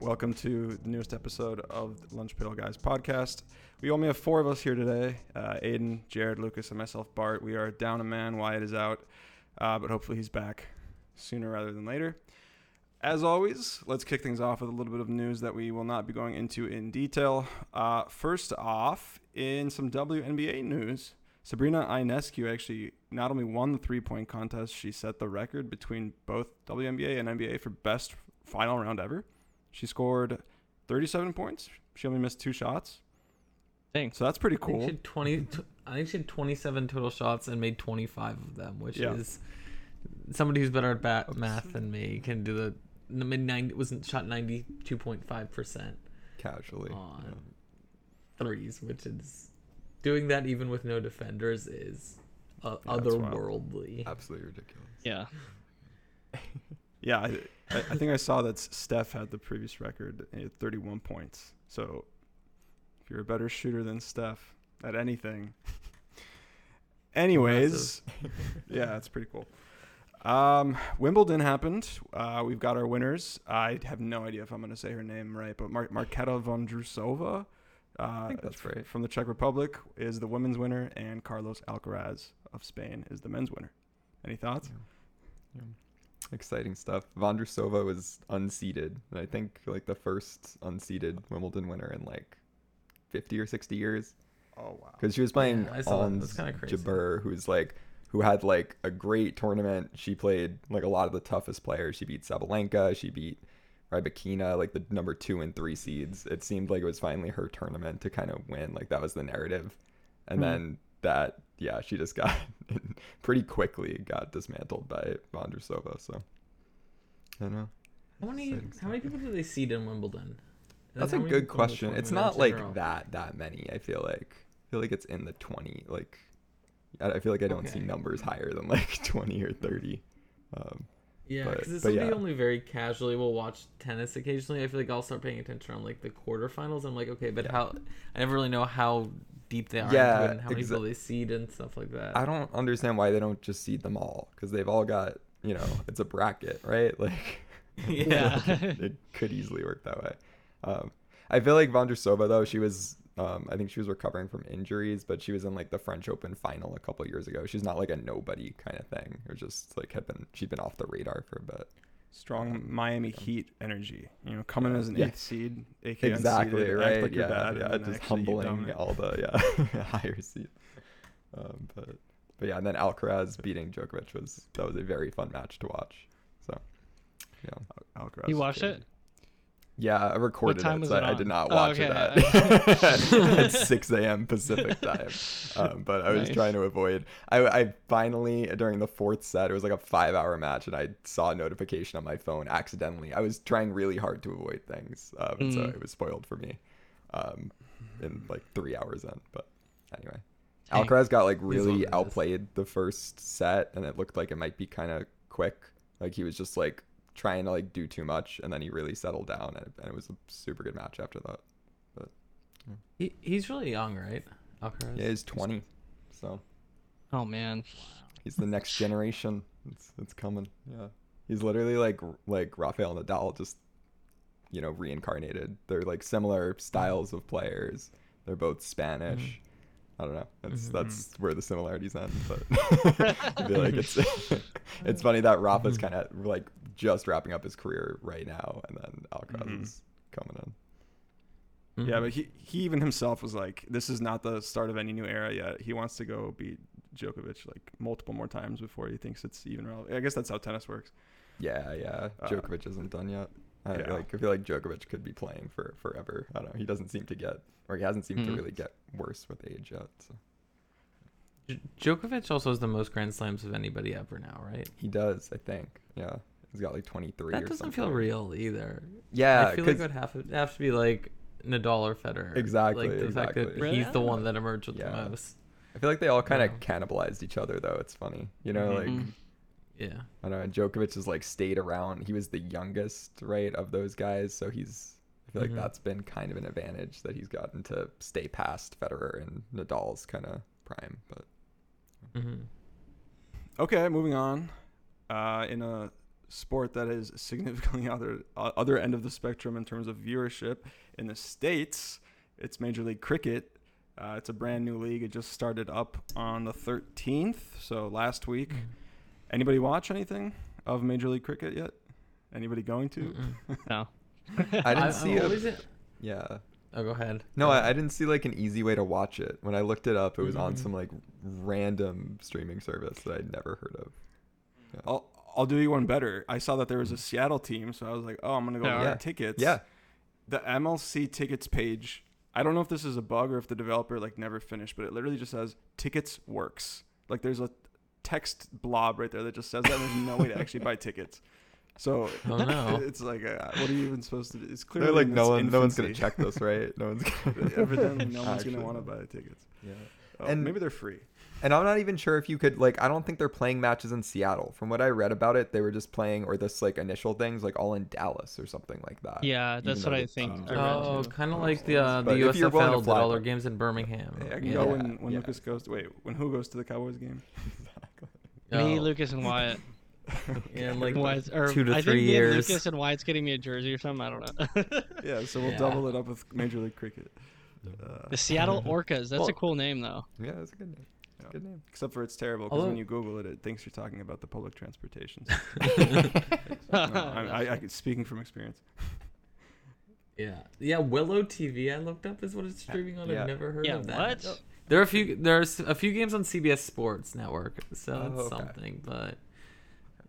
Welcome to the newest episode of the Lunch Pail Guys podcast. We only have four of us here today uh, Aidan, Jarod, Lucas, and myself, Bart. We are down a man. Wyatt is out, uh, but hopefully he's back sooner rather than later. As always, let's kick things off with a little bit of news that we will not be going into in detail. Uh, first off, in some WNBA news, Sabrina Ionescu actually not only won the three point contest, she set the record between both WNBA and NBA for best final round ever. She scored 37 points. She only missed two shots. Thanks. So that's pretty I think cool. she had 20 t- I think she had 27 total shots and made 25 of them, which Yeah. is somebody who's better at bat- math than me can do the the mid 90 wasn't shot 92.5% casually. on yeah. threes, which is doing that even with no defenders is uh, Yeah, otherworldly. Absolutely ridiculous. Yeah. Yeah, I, I think I saw that Steph had the previous record at 31 points. So if you're a better shooter than Steph at anything. Anyways, yeah, it's pretty cool. Um, Wimbledon happened. Uh, we've got our winners. I have no idea if I'm going to say her name right, but Mar- Marketa Vondrusova uh, think that's right. from the Czech Republic is the women's winner, and Carlos Alcaraz of Spain is the men's winner. Any thoughts? Yeah. Exciting stuff. Vondrusova was unseeded, and I think like the first unseeded Wimbledon winner in like 50 or 60 years. Oh wow! Because she was playing Yeah, I saw that. on That's kinda crazy. Jabeur, who's like who had like a great tournament. She played like a lot of the toughest players. She beat Sabalenka. She beat Rybakina, like the number two and three seeds. It seemed like it was finally her tournament to kind of win. Like that was the narrative, and Hmm. then that yeah, she just got pretty quickly got dismantled by Vondrusova. So I don't know. How many how many people do they seed in Wimbledon? That's a good people in the question. It's not like that that many. I feel like I feel like it's in the twenty. Like I feel like I don't see numbers higher than like twenty or thirty. Um, Yeah, because it's somebody yeah. only very casually will watch tennis occasionally. I feel like I'll start paying attention on like the quarterfinals. I'm like, okay, but Yeah. how? I never really know how deep they are Yeah, into it and how many exa- people they seed and stuff like that. I don't understand why they don't just seed them all because they've all got you know it's a bracket, right? Like Yeah. it could easily work that way. Um, I feel like Vondrusova though she was. Um, I think she was recovering from injuries, but she was in like the French Open final a couple years ago. She's not like a nobody kind of thing, or just like had been she'd been off the radar for a bit. strong Miami Heat energy. You know, coming as an Yeah. eighth seed, aka exactly unseeded, right like yeah bad, yeah and just humbling all the yeah higher seat um, but but yeah and then Alcaraz beating Djokovic was that was a very fun match to watch so yeah Alcaraz You is watched good. it? Yeah I recorded it so it I, did not Oh, watch okay. it at, at 6 a.m Pacific time um, but I was Nice. trying to avoid I, I finally during the fourth set it was like a five hour match and I saw a notification on my phone accidentally I was trying really hard to avoid things um, and so Mm. it was spoiled for me um, in like three hours in. But anyway, Dang. Alcaraz got like really outplayed the first set, and it looked like it might be kind of quick. Like he was just like trying to like do too much, and then he really settled down, and, and it was a super good match after that. He, he's really young, right? Alcaraz. Yeah, he's 20, so Oh man. he's the next generation. It's it's coming. Yeah, he's literally like like Rafael Nadal, just you know reincarnated. They're like similar styles of players. They're both Spanish. I don't know. That's Mhm. that's where the similarities end. But I feel like it's it's funny that Rafa's kind of like just wrapping up his career right now, and then Alcaraz Mhm. is coming in. Yeah, Mhm. but he he even himself was like, "This is not the start of any new era yet." He wants to go beat Djokovic like multiple more times before he thinks it's even relevant. I guess that's how tennis works. Yeah, yeah. Uh, Djokovic isn't done yet. I yeah. like I feel like Djokovic could be playing for forever. I don't know. He doesn't seem to get or he hasn't seemed to Mhm. really get worse with age yet. So J- Djokovic also has the most Grand Slams of anybody ever now, right? he does, I think. Yeah. He's got like 23 That or doesn't something. feel real either. Yeah, I feel like it 'cause- would have to, have to be like Nadal or Federer. Exactly, Like the fact that exactly. he's the one that emerged with Yeah. the most. I feel like they all kind of Yeah. cannibalized each other though. It's funny, you know, Mhm. like Mhm. Yeah. I don't know. And Djokovic has like stayed around. He was the youngest, right, of those guys, so he's. I feel like Mhm. that's been kind of an advantage that he's gotten to stay past Federer and Nadal's kind of prime. But hmm Okay, moving on. Uh, in a sport that is significantly other uh, other end of the spectrum in terms of viewership in the states, it's Major League Cricket. Uh, it's a brand new league. It just started up on the 13th, so last week. Anybody watch anything of Major League Cricket yet? Anybody going to? No. I didn't I'm see a, always in- yeah. Oh, go ahead. No, Go I, I didn't see like an easy way to watch it. When I looked it up, it was on Mhm. some like random streaming service that I'd never heard of. I'll I'll do you one better. I saw that there was a Seattle team, so I was like, oh, I'm gonna go Yeah. buy tickets. Yeah, the MLC tickets page. I don't know if this is a bug or if the developer like never finished, but it literally just says tickets works. Like there's a text blob right there that just says that. There's no way to actually buy tickets. So Oh, no. it's like, uh, what are you even supposed to do? It's clearly they're like no its one, no one's gonna check this, right? No one's gonna. Evidently, no one's Actually, gonna want to no. buy tickets. Yeah. Oh, And- maybe they're free. And I'm not even sure if you could like I don't think they're playing matches in Seattle. From what I read about it, they were just playing or this like initial things like all in Dallas or something like that. Yeah, that's though what I think. teams I are read red Oh, kind of like the uh, the if you're willing to USFL did all their games in Birmingham. Hey, I can Yeah. go when, when Yeah. Lucas goes. To, wait, when who goes to the Cowboys game? Me, Oh, Lucas, and Wyatt. yeah, like Wyatt's, or two to I three think me and years. Lucas and Wyatt's getting me a jersey or something. I don't know. Yeah, so we'll Yeah. double it up with Major League Cricket. Uh, the Seattle Orcas. That's Well- a cool name, though. Yeah, that's a good name. Yeah. Good name. Except for it's terrible because when you Google it, it thinks you're talking about the public transportation. No, I'm, I, I, speaking from experience. Yeah, yeah. Willow TV. I looked up is what it's streaming on. Yeah. I've never heard Yeah, of that. what? There are a few. There's a few games on CBS Sports Network, so Oh, that's okay. something. But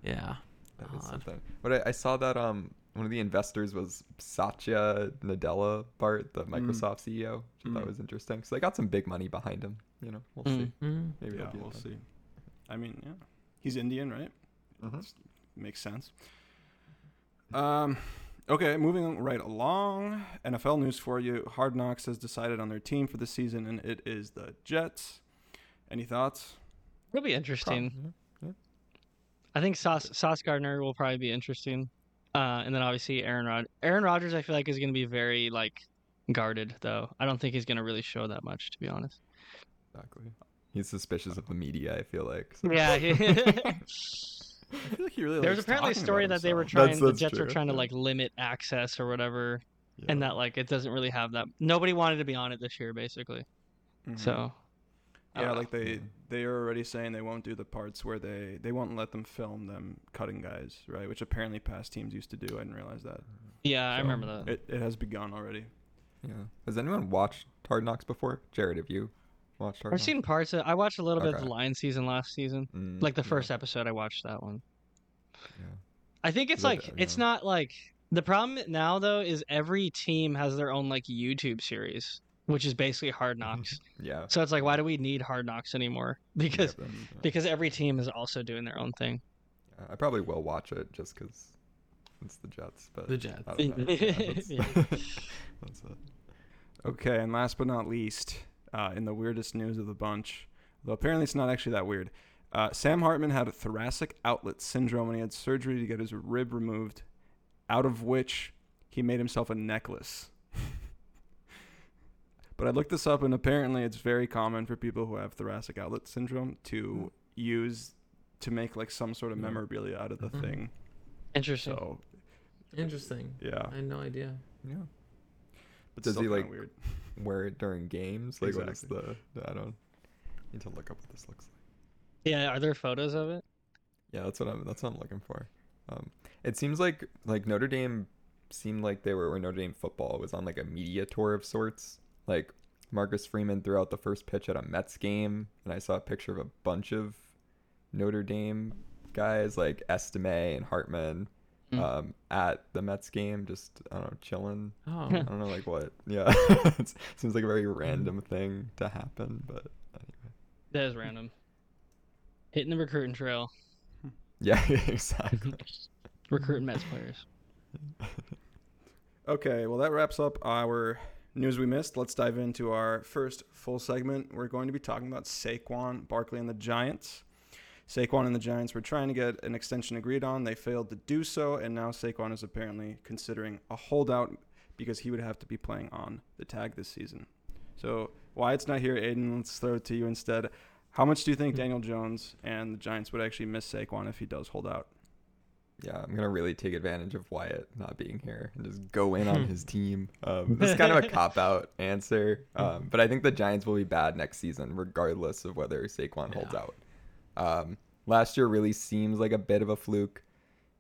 yeah, That is Odd. something. But I, I saw that um one of the investors was Satya Nadella, Bart, the Microsoft CEO. Which I thought Mm. was interesting. So they got some big money behind him. You know, we'll Mm. see. Mhm. Maybe yeah, it'll we'll see. I mean, yeah, he's Indian, right? Mhm. Makes sense. Um, okay, moving right along. NFL news for you. Hard Knocks has decided on their team for the season, and it is the Jets. Any thoughts? It'll be interesting. Probably, I think Sauce, Sauce Gardner will probably be interesting. Uh, and then obviously Aaron Rod- Aaron Rodgers, I feel like is going to be very like guarded though. I don't think he's going to really show that much, to be honest. Exactly. He's suspicious of the media. I feel like. so- Yeah. he- I feel like he really. There was likes apparently a story that they were trying, That's- the that's Jets were trying to like limit access or whatever, Yeah. and that like it doesn't really have that. Nobody wanted to be on it this year, basically. Mhm. So. I Yeah, don't like they Yeah. they are already saying they won't do the parts where they they won't let them film them cutting guys, right? Which apparently past teams used to do. I didn't realize that. Yeah, I remember that. It it has begun already. Yeah. Has anyone watched Hard Knocks before? Jarod, have you watched Hard I've Knocks? seen parts of. I watched a little bit of the Lion season last season, Mm, like the yeah, first episode. I watched that one. Yeah. I think it's Look like at- it's yeah. not like the problem now though is every team has their own like YouTube series, which is basically Hard Knocks. Yeah. so it's like, why do we need Hard Knocks anymore? Because Yeah, that's- yeah. because every team is also doing their own thing. Yeah, I probably will watch it just because it's the Jets. But The Jets. I don't know. Yeah, that's, that's it. Okay, and last but not least, uh, in the weirdest news of the bunch, though apparently it's not actually that weird. Uh, Sam Hartman had a thoracic outlet syndrome and he had surgery to get his rib removed, out of which he made himself a necklace. But I looked this up and apparently it's very common for people who have thoracic outlet syndrome to use to make like some sort of memorabilia out of the Mhm. thing. Interesting. So Interesting. yeah, I had no idea. Yeah. but Does he, like, weird? Wear it during games. Like what is Exactly. the? I don't need to look up what this looks like. yeah, are there photos of it? Yeah, that's what I'm. That's what I'm looking for. Um, it seems like like Notre Dame seemed like they were or Notre Dame football was on like a media tour of sorts. Like Marcus Freeman threw out the first pitch at a Mets game, and I saw a picture of a bunch of Notre Dame guys like Estime and Hartman Mm. um, at the Mets game, just I don't know, chilling. Oh, I don't know like what. Yeah, it seems like a very random thing to happen, but anyway. That is random. Hitting the recruiting trail. Yeah, exactly. recruiting Mets players. Okay, well, that wraps up our news we missed. Let's dive into our first full segment. We're going to be talking about Saquon Barkley and the Giants. Saquon and the Giants were trying to get an extension agreed on. They failed to do so, and now Saquon is apparently considering a holdout because he would have to be playing on the tag this season. So, Wyatt's not here. Aidan, let's throw it to you instead. How much do you think hmm. Daniel Jones and the Giants would actually miss Saquon if he does hold out? Yeah, I'm gonna really take advantage of Wyatt not being here and just go in on his team. Um, this is kind of a cop out answer, um, but I think the Giants will be bad next season, regardless of whether Saquon holds Yeah. out. Um, last year really seems like a bit of a fluke.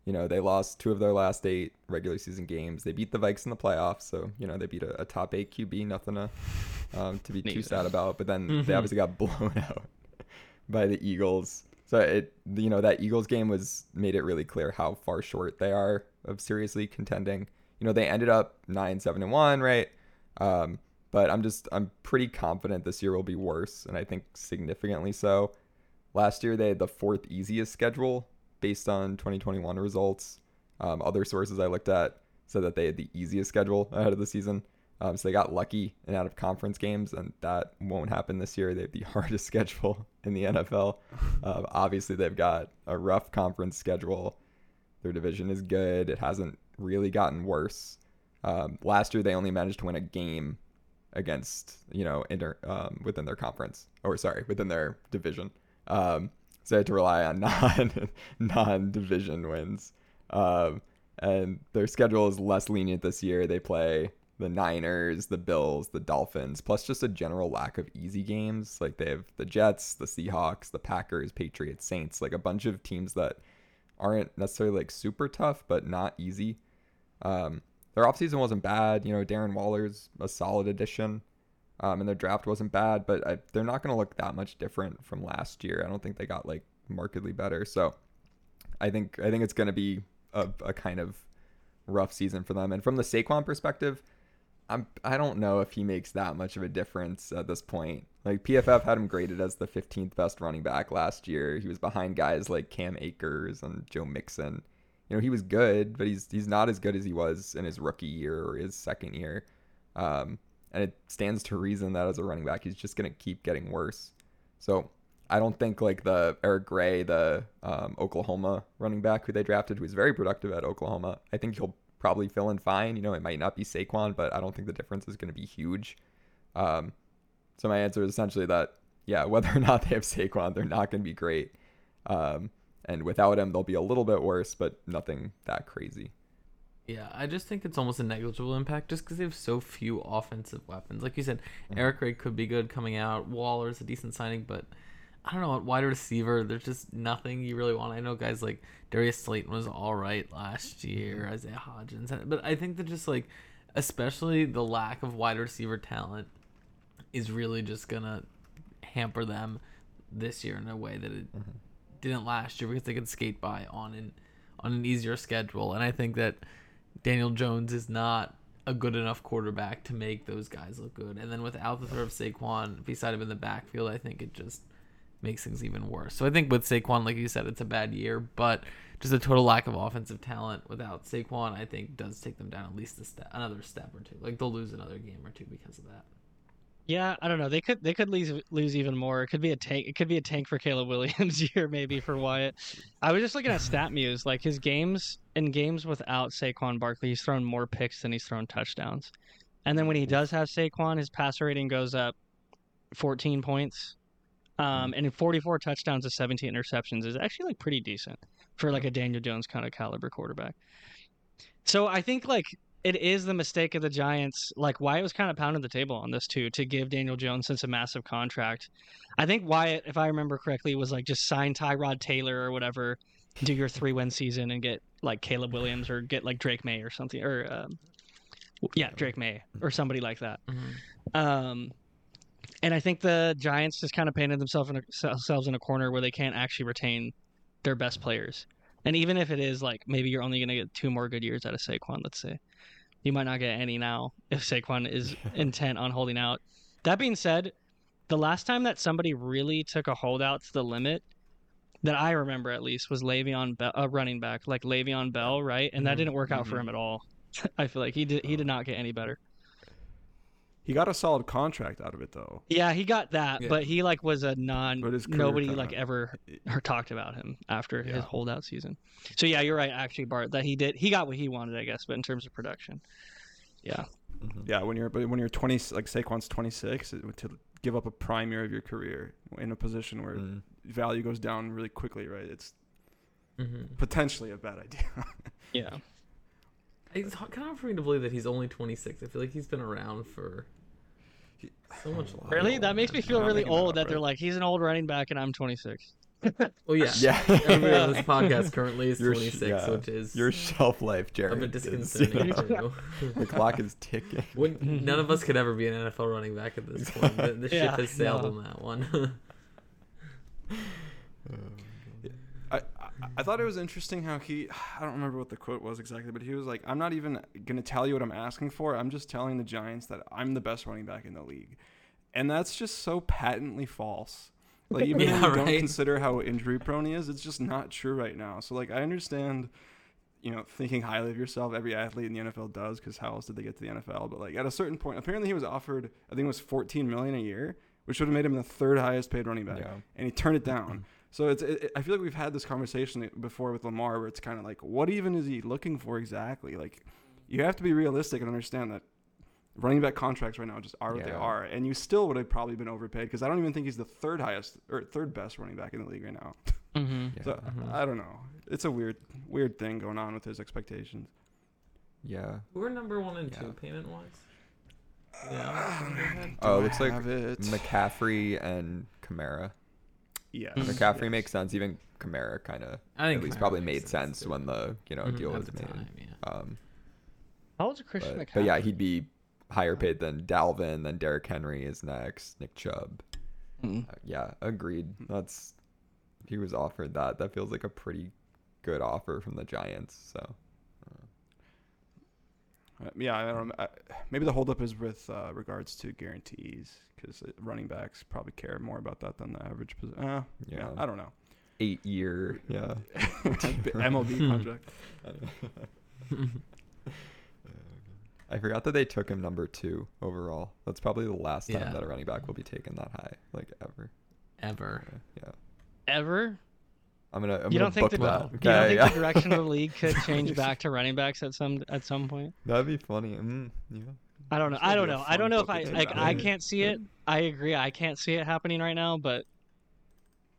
You know, they lost two of their last eight regular season games. They beat the Vikes in the playoffs, so you know they beat a, a top eight QB. Nothing to um, to be too sad about. But then Mhm. they obviously got blown out by the Eagles. So it you know that Eagles game was made it really clear how far short they are of seriously contending. You know they ended up nine seven and one, right? Um, but I'm just I'm pretty confident this year will be worse, and I think significantly so. Last year they had the fourth easiest schedule based on 2021 results. Um, other sources I looked at said that they had the easiest schedule ahead of the season. Um, so they got lucky and out of conference games, and that won't happen this year. They have the hardest schedule in the NFL. Um, obviously, they've got a rough conference schedule. Their division is good. It hasn't really gotten worse. Um, last year, they only managed to win a game against you know inter, um, within their conference, or sorry, within their division. Um, so they had to rely on non non division wins. Um, and their schedule is less lenient this year. They play the Niners, the Bills, the Dolphins, plus just a general lack of easy games. Like they have the Jets, the Seahawks, the Packers, Patriots, Saints, like a bunch of teams that aren't necessarily like super tough, but not easy. Um, their offseason wasn't bad. You know, Darren Waller's a solid addition. Um, and their draft wasn't bad, but I, they're not going to look that much different from last year. I don't think they got like markedly better. So I think I think it's going to be a, a kind of rough season for them. And from the Saquon perspective, I'm I don't know if he makes that much of a difference at this point. Like PFF had him graded as the 15th best running back last year. He was behind guys like Cam Akers and Joe Mixon. You know, he was good, but he's he's not as good as he was in his rookie year or his second year. Um, and it stands to reason that as a running back, he's just going to keep getting worse. So I don't think like the Eric Gray, the um, Oklahoma running back who they drafted, who was very productive at Oklahoma, I think he'll probably feeling fine. You know, it might not be Saquon, but I don't think the difference is going to be huge. Um, so my answer is essentially that, yeah, whether or not they have Saquon, they're not going to be great. Um, and without him, they'll be a little bit worse, but nothing that crazy. Yeah, I just think it's almost a negligible impact just because they have so few offensive weapons. Like you said, Eric Gray could be good coming out. Waller's a decent signing, but I don't know. At wide receiver, there's just nothing you really want. I know guys like Darius Slayton was all right last year, mm-hmm. Isaiah Hodgins, but I think that just like, especially the lack of wide receiver talent, is really just gonna hamper them this year in a way that it mm-hmm. didn't last year because they could skate by on an on an easier schedule. And I think that Daniel Jones is not a good enough quarterback to make those guys look good. And then without the threat of Saquon beside him in the backfield, I think it just makes things even worse. So I think with Saquon, like you said, it's a bad year, but just a total lack of offensive talent without Saquon, I think does take them down at least a step, another step or two. Like they'll lose another game or two because of that. Yeah, I don't know. They could they could lose lose even more. It could be a tank. It could be a tank for Caleb Williams year maybe for Wyatt. I was just looking at StatMuse. Like his games in games without Saquon Barkley, he's thrown more picks than he's thrown touchdowns. And then when he does have Saquon, his passer rating goes up 14 points. Um, and 44 touchdowns to 17 interceptions is actually like pretty decent for like a Daniel Jones kind of caliber quarterback. So I think like it is the mistake of the Giants. Like Wyatt was kind of pounding the table on this too to give Daniel Jones such a massive contract. I think Wyatt, if I remember correctly, was like just sign Tyrod Taylor or whatever, do your three win season and get like Caleb Williams or get like Drake Maye or something or um, yeah Drake Maye or somebody like that. Um, and I think the Giants just kind of painted themselves in a, themselves in a corner where they can't actually retain their best players. And even if it is like maybe you're only going to get two more good years out of Saquon, let's say, you might not get any now if Saquon is intent on holding out. That being said, the last time that somebody really took a holdout to the limit that I remember at least was Le'Veon Bell, uh, running back like Le'Veon Bell, right? And that Mhm, didn't work out for mhm. him at all. I feel like he did he did not get any better. He got a solid contract out of it though. Yeah, he got that, Yeah. but he like was a non. But his career Nobody kinda- like ever heard, talked about him after Yeah. his holdout season. So yeah, you're right, actually, Bart. That he did. He got what he wanted, I guess. But in terms of production, yeah, Mhm. Yeah, when you're but when you're 20 like Saquon's 26 to give up a prime year of your career in a position where Mm. value goes down really quickly, right? It's Mm-hmm. potentially a bad idea. yeah. It's kind of hard for me to believe that he's only 26. I feel like he's been around for so much longer. Really, that makes me feel really making that old that they're like he's an old running back and I'm 26. Well, yeah. Yeah. Everybody on this podcast currently is Your 26, yeah. which is Your shelf life, a Jarod. bit is, disconcerting you know, the clock is ticking. When, none of us could ever be an NFL running back at this point. The, the ship has sailed no. on that one. I, oh. I thought it was interesting how he I don't remember what the quote was exactly, but he was like, "I'm not even gonna tell you what I'm asking for. I'm just telling the Giants that I'm the best running back in the league," and that's just so patently false. Like even Yeah, when you don't consider how injury prone he is, it's just not true right now. So like I understand, you know, thinking highly of yourself. Every athlete in the NFL does, because how else did they get to the NFL? But like at a certain point, apparently he was offered, I think it was 14 million a year, which would have made him the third highest paid running back, Yeah. and he turned it down. So it's it, it- I feel like we've had this conversation before with Lamar, where it's kind of like, what even is he looking for exactly? Like, you have to be realistic and understand that running back contracts right now just are what they are, and you still would have probably been overpaid because I don't even think he's the third highest or third best running back in the league right now. Mm-hmm. Yeah. So Mhm. I don't know. It's a weird weird thing going on with his expectations. yeah. We're number one and Yeah. two payment wise. Yeah. Oh, it looks like it? McCaffrey and Kamara. Yes. McCaffrey yes. makes sense. Even Kamara kind of I think at least Kamara probably made sense, sense when the you know Mhm, deal at was made. time, yeah. Um, How old's Christian but, McCaffrey? but yeah, he'd be higher paid than Dalvin. Then Derrick Henry is next. Nick Chubb. Mm. Uh, yeah, agreed. That's he was offered that. That feels like a pretty good offer from the Giants. So Uh, yeah, I don't. I, maybe the holdup is with uh, regards to guarantees because running backs probably care more about that than the average. Pos- uh, yeah. Yeah. I don't know. eight year. Yeah. MLB contract. I forgot that they took him number two overall. That's probably the last time Yeah. that a running back will be taken that high, like ever. Ever. Yeah. Ever? I'm gonna. I'm you gonna don't think book the that. Wow. you don't Okay, think yeah. the direction of the league could change back to running backs at some at some point? That'd be funny. Mm, yeah. I don't know. I don't know. I don't know if I like. I can't see it. I agree. I can't see it happening right now. But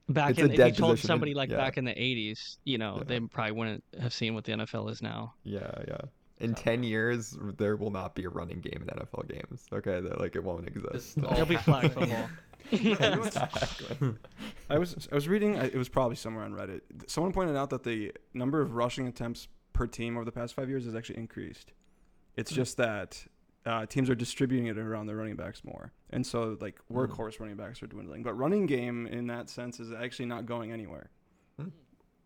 back It's in, if you told position somebody like yeah. back in the '80s, you know, Yeah. they probably wouldn't have seen what the NFL is now. Yeah, yeah. In ten years, there will not be a running game in NFL games. Okay, that like it won't exist. Just all It'll be flag football. exactly. I was I was reading. It was probably somewhere on Reddit. Someone pointed out that the number of rushing attempts per team over the past five years has actually increased. It's Hmm. just that uh, teams are distributing it around their running backs more, and so like Hmm. workhorse running backs are dwindling. But running game in that sense is actually not going anywhere, Hmm.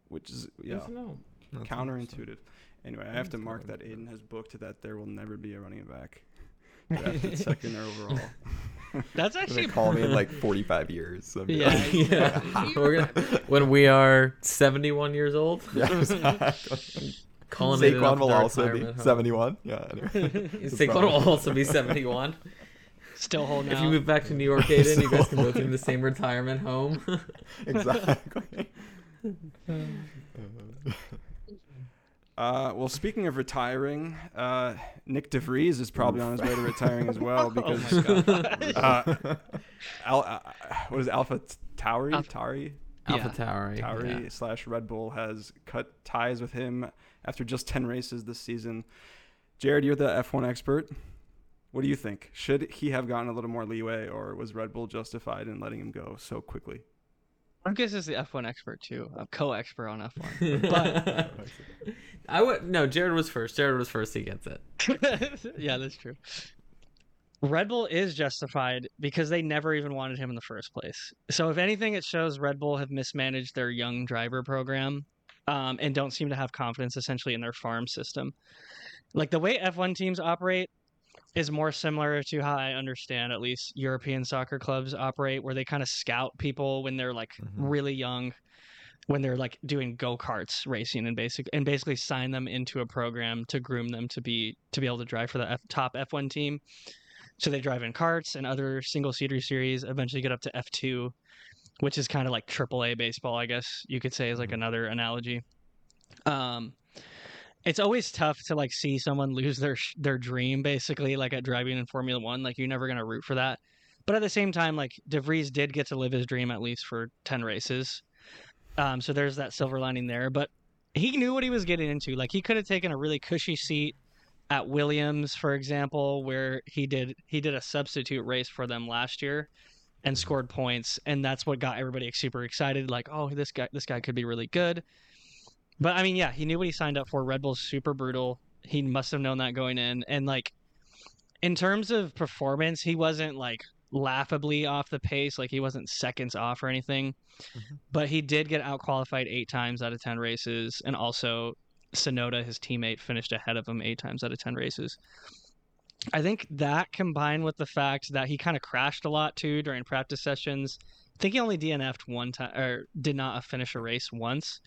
which is yeah to counterintuitive. Anyway, I have to mark that. Aidan has booked that there will never be a running back drafted second overall. That's actually gonna call me in like 45 years. So I'd Yeah. yeah. We're gonna, when we are 71 years old, yeah, exactly. Calling it Saquon will also be home. 71. Yeah. Anyway. Saquon will also be 71. still holding If out. you move back to New York, Aidan, you guys can both be in the same retirement home. exactly. Uh, well, speaking of retiring, uh, Nyck de Vries is probably on his way to retiring as well because oh my uh, Al, uh, what is it, Alpha Tauri? Alpha- Tauri? Alpha Yeah. Tauri. Tauri yeah. slash Red Bull has cut ties with him after just 10 races this season. Jarod, you're the F1 expert. What do you think? Should he have gotten a little more leeway, or was Red Bull justified in letting him go so quickly? Lucas is the F1 expert too, a co-expert on F1. But I would no. Jarod was first. Jarod was first. He gets it. Yeah, that's true. Red Bull is justified because they never even wanted him in the first place. So if anything, it shows Red Bull have mismanaged their young driver program, um, and don't seem to have confidence essentially in their farm system. Like the way F1 teams operate is more similar to how I understand at least European soccer clubs operate, where they kind of scout people when they're like Mhm. really young, when they're like doing go karts racing and basic and basically sign them into a program to groom them to be to be able to drive for the F, top F1 team. So they drive in karts and other single seater series. Eventually get up to F2, which is kind of like AAA baseball, I guess you could say is like Mhm. another analogy. Um, it's always tough to like see someone lose their sh- their dream basically like at driving in Formula 1 like you're never going to root for that but at the same time like de Vries did get to live his dream at least for 10 races um so there's that silver lining there but he knew what he was getting into like he could have taken a really cushy seat at Williams for example where he did he did a substitute race for them last year and scored points and that's what got everybody super excited like oh this guy this guy could be really good but I mean, yeah, he knew what he signed up for. Red Bull's super brutal. He must have known that going in. And like, in terms of performance, he wasn't like laughably off the pace. Like he wasn't seconds off or anything. Mhm. But he did get out qualified eight times out of ten races, and also Tsunoda, his teammate, finished ahead of him eight times out of ten races. I think that combined with the fact that he kind of crashed a lot too during practice sessions. I think he only DNF'd one time or did not finish a race once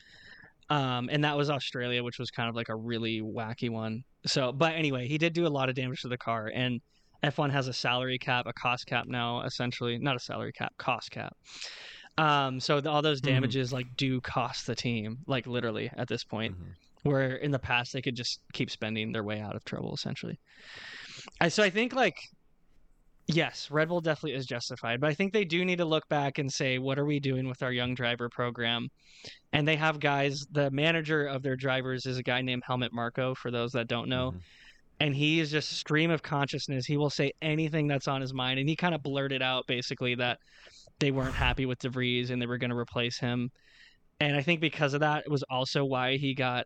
um, and that was Australia, which was kind of like a really wacky one. So, but anyway, he did do a lot of damage to the car, and F1 has a salary cap, a cost cap now, essentially not a salary cap, cost cap. Um, so the, all those Mhm. damages like do cost the team, like literally at this point. Mhm. Where in the past they could just keep spending their way out of trouble, essentially. I, so I think like yes, Red Bull definitely is justified, but I think they do need to look back and say, what are we doing with our young driver program? And they have guys. The manager of their drivers is a guy named Helmut Marko, For those that don't know, Mhm. and he is just stream of consciousness. He will say anything that's on his mind, and he kind of blurted out basically that they weren't happy with de Vries and they were going to replace him. And I think because of that, it was also why he got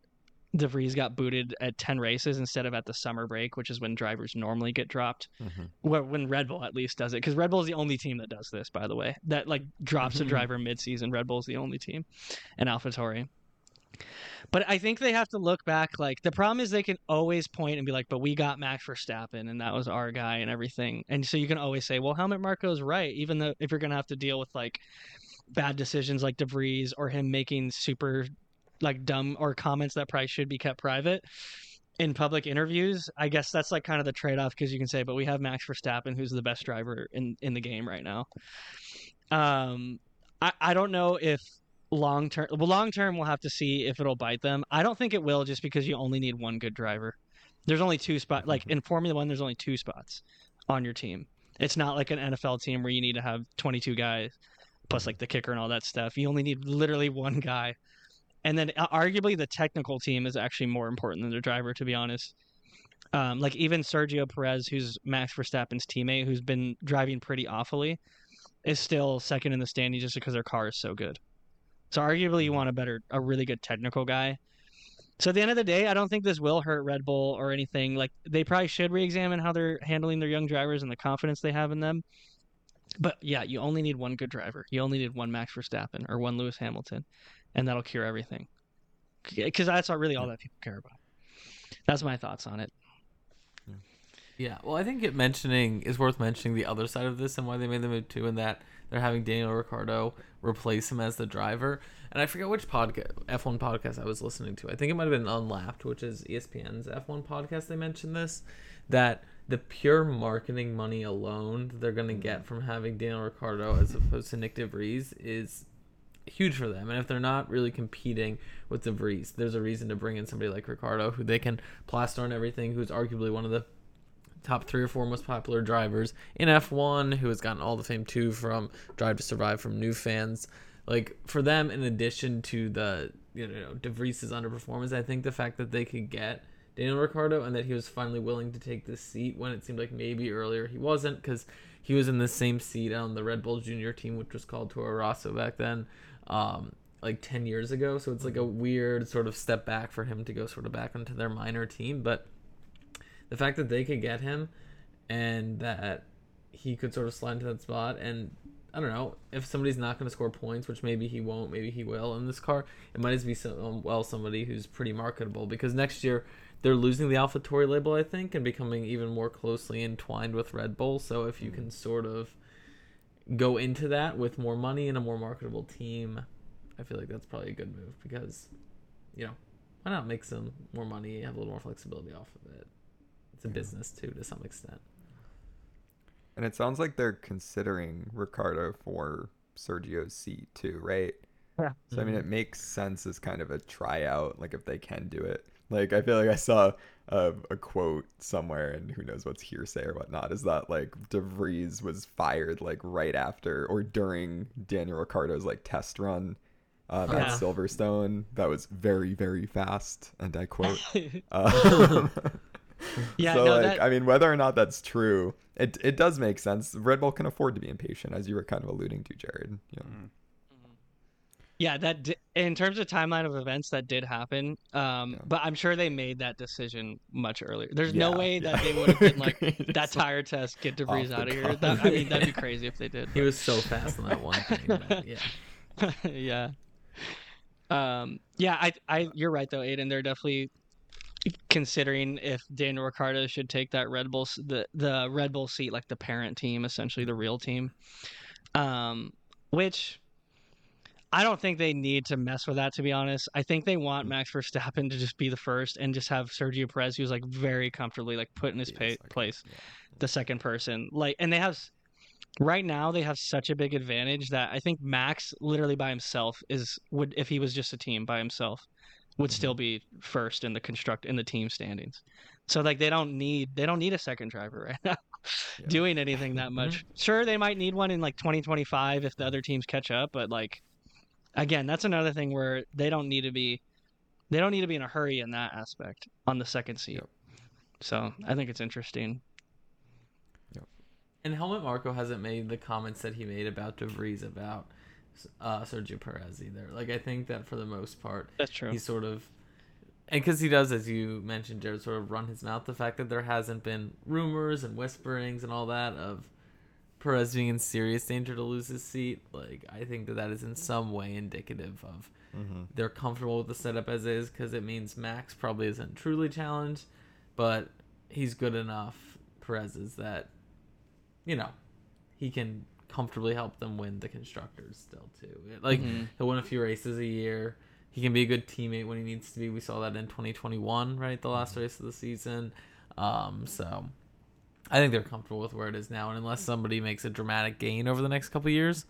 de Vries got booted at ten races instead of at the summer break, which is when drivers normally get dropped. Mhm. Where when Red Bull at least does it, because Red Bull is the only team that does this, by the way, that like drops a driver mid-season. Red Bull is the only team, and AlphaTauri. But I think they have to look back. Like the problem is they can always point and be like, "But we got Max Verstappen, and that was our guy, and everything." And so you can always say, "Well, Helmut Marko's right," even though if you're gonna have to deal with like bad decisions like de Vries or him making super like dumb or comments that probably should be kept private in public interviews. I guess that's like kind of the trade off because you can say, "But we have Max Verstappen, who's the best driver in in the game right now." Um, I I don't know if long term. Well, long term, we'll have to see if it'll bite them. I don't think it will, just because you only need one good driver. There's only two spots. Like in Formula One, there's only two spots on your team. It's not like an NFL team where you need to have 22 guys plus like the kicker and all that stuff. You only need literally one guy. And then uh, arguably the technical team is actually more important than the driver, to be honest. Um, like even Sergio Perez, who's Max Verstappen's teammate, who's been driving pretty awfully, is still second in the standings just because their car is so good. So arguably, you want a better, a really good technical guy. So at the end of the day, I don't think this will hurt Red Bull or anything. Like they probably should re-examine how they're handling their young drivers and the confidence they have in them. But yeah, you only need one good driver. You only need one Max Verstappen or one Lewis Hamilton, and that'll cure everything. Because that's not really all that people care about. That's my thoughts on it. Yeah, well, I think it mentioning is worth mentioning the other side of this and why they made the move too, and that they're having Daniel Ricciardo replace him as the driver. And I forget which podcast F1 podcast I was listening to. I think it might have been Unlapped, which is ESPN's F1 podcast. They mentioned this that the pure marketing money alone that they're going to get mm. from having Daniel Ricciardo as opposed to Nyck de Vries is huge for them. And if they're not really competing with de Vries, there's a reason to bring in somebody like Ricciardo who they can plaster on everything, who's arguably one of the top three or four most popular drivers in F1, who has gotten all the fame too from Drive to Survive from new fans. Like for them, in addition to the you know de Vries' underperformance, I think the fact that they could get Daniel Ricciardo and that he was finally willing to take this seat when it seemed like maybe earlier he wasn't because he was in the same seat on the Red Bull Junior team, which was called Toro Rosso back then, um, like 10 years ago. So it's like a weird sort of step back for him to go sort of back into their minor team. But the fact that they could get him and that he could sort of slide into that spot and I don't know if somebody's not going to score points, which maybe he won't, maybe he will in this car. It might as be some, um, well somebody who's pretty marketable because next year they're losing the AlphaTauri label, I think, and becoming even more closely entwined with Red Bull. So if you can sort of go into that with more money and a more marketable team, I feel like that's probably a good move because, you know, why not make some more money, have a little more flexibility off of it. It's a Yeah. business too, to some extent. And it sounds like they're considering Ricciardo for Sergio's seat too, right? Yeah. So I mean, Mhm. it makes sense as kind of a tryout, like if they can do it. Like I feel like I saw a, a quote somewhere, and who knows what's hearsay or whatnot, is that like de Vries was fired like right after or during Daniel Ricciardo's like test run um, at Silverstone. That was very very fast, and I quote. Um, Yeah, so no, like that- I mean, whether or not that's true, it it does make sense. Red Bull can afford to be impatient, as you were kind of alluding to, Jarod. You know. Mm. Yeah, that di- in terms of timeline of events, that did happen. Um, Yeah. but I'm sure they made that decision much earlier. There's no Yeah, way that yeah. they would have been like that tire test, get de Vries the out of here. That, I mean, that'd be crazy if they did. He was so fast on that one thing. Yeah. yeah. Um. Yeah. I. I. You're right though, Aidan. They're definitely considering if Daniel Ricciardo should take that Red Bull the the Red Bull seat, like the parent team, essentially the real team. Um. Which. I don't think they need to mess with that, to be honest. I think they want Max Verstappen to just be the first and just have Sergio Perez, who's like very comfortably like put in his pa- place yeah. the second person. Like, and they have right now they have such a big advantage that I think Max literally by himself is would if he was just a team by himself would Mhm. still be first in the construct in the team standings. So like they don't need they don't need a second driver right now Yeah. doing anything that much. Sure, they might need one in like 2025 if the other teams catch up, but like again, that's another thing where they don't need to be they don't need to be in a hurry in that aspect on the second seat. Yep. So I think it's interesting. And Helmut Marko hasn't made the comments that he made about de Vries about uh, Sergio Perez either. Like I think that for the most part, That's true. He sort of, and because he does, as you mentioned, Jarod, sort of run his mouth. The fact that there hasn't been rumors and whisperings and all that of Perez being in serious danger to lose his seat, like I think that that is in some way indicative of Mhm. they're comfortable with the setup as is because it means Max probably isn't truly challenged, but he's good enough. Perez is that, you know, he can comfortably help them win the constructors still too. Like Mhm. he'll win a few races a year. He can be a good teammate when he needs to be. We saw that in 2021, right, the last race of the season. Um, so I think they're comfortable with where it is now, and unless somebody makes a dramatic gain over the next couple years,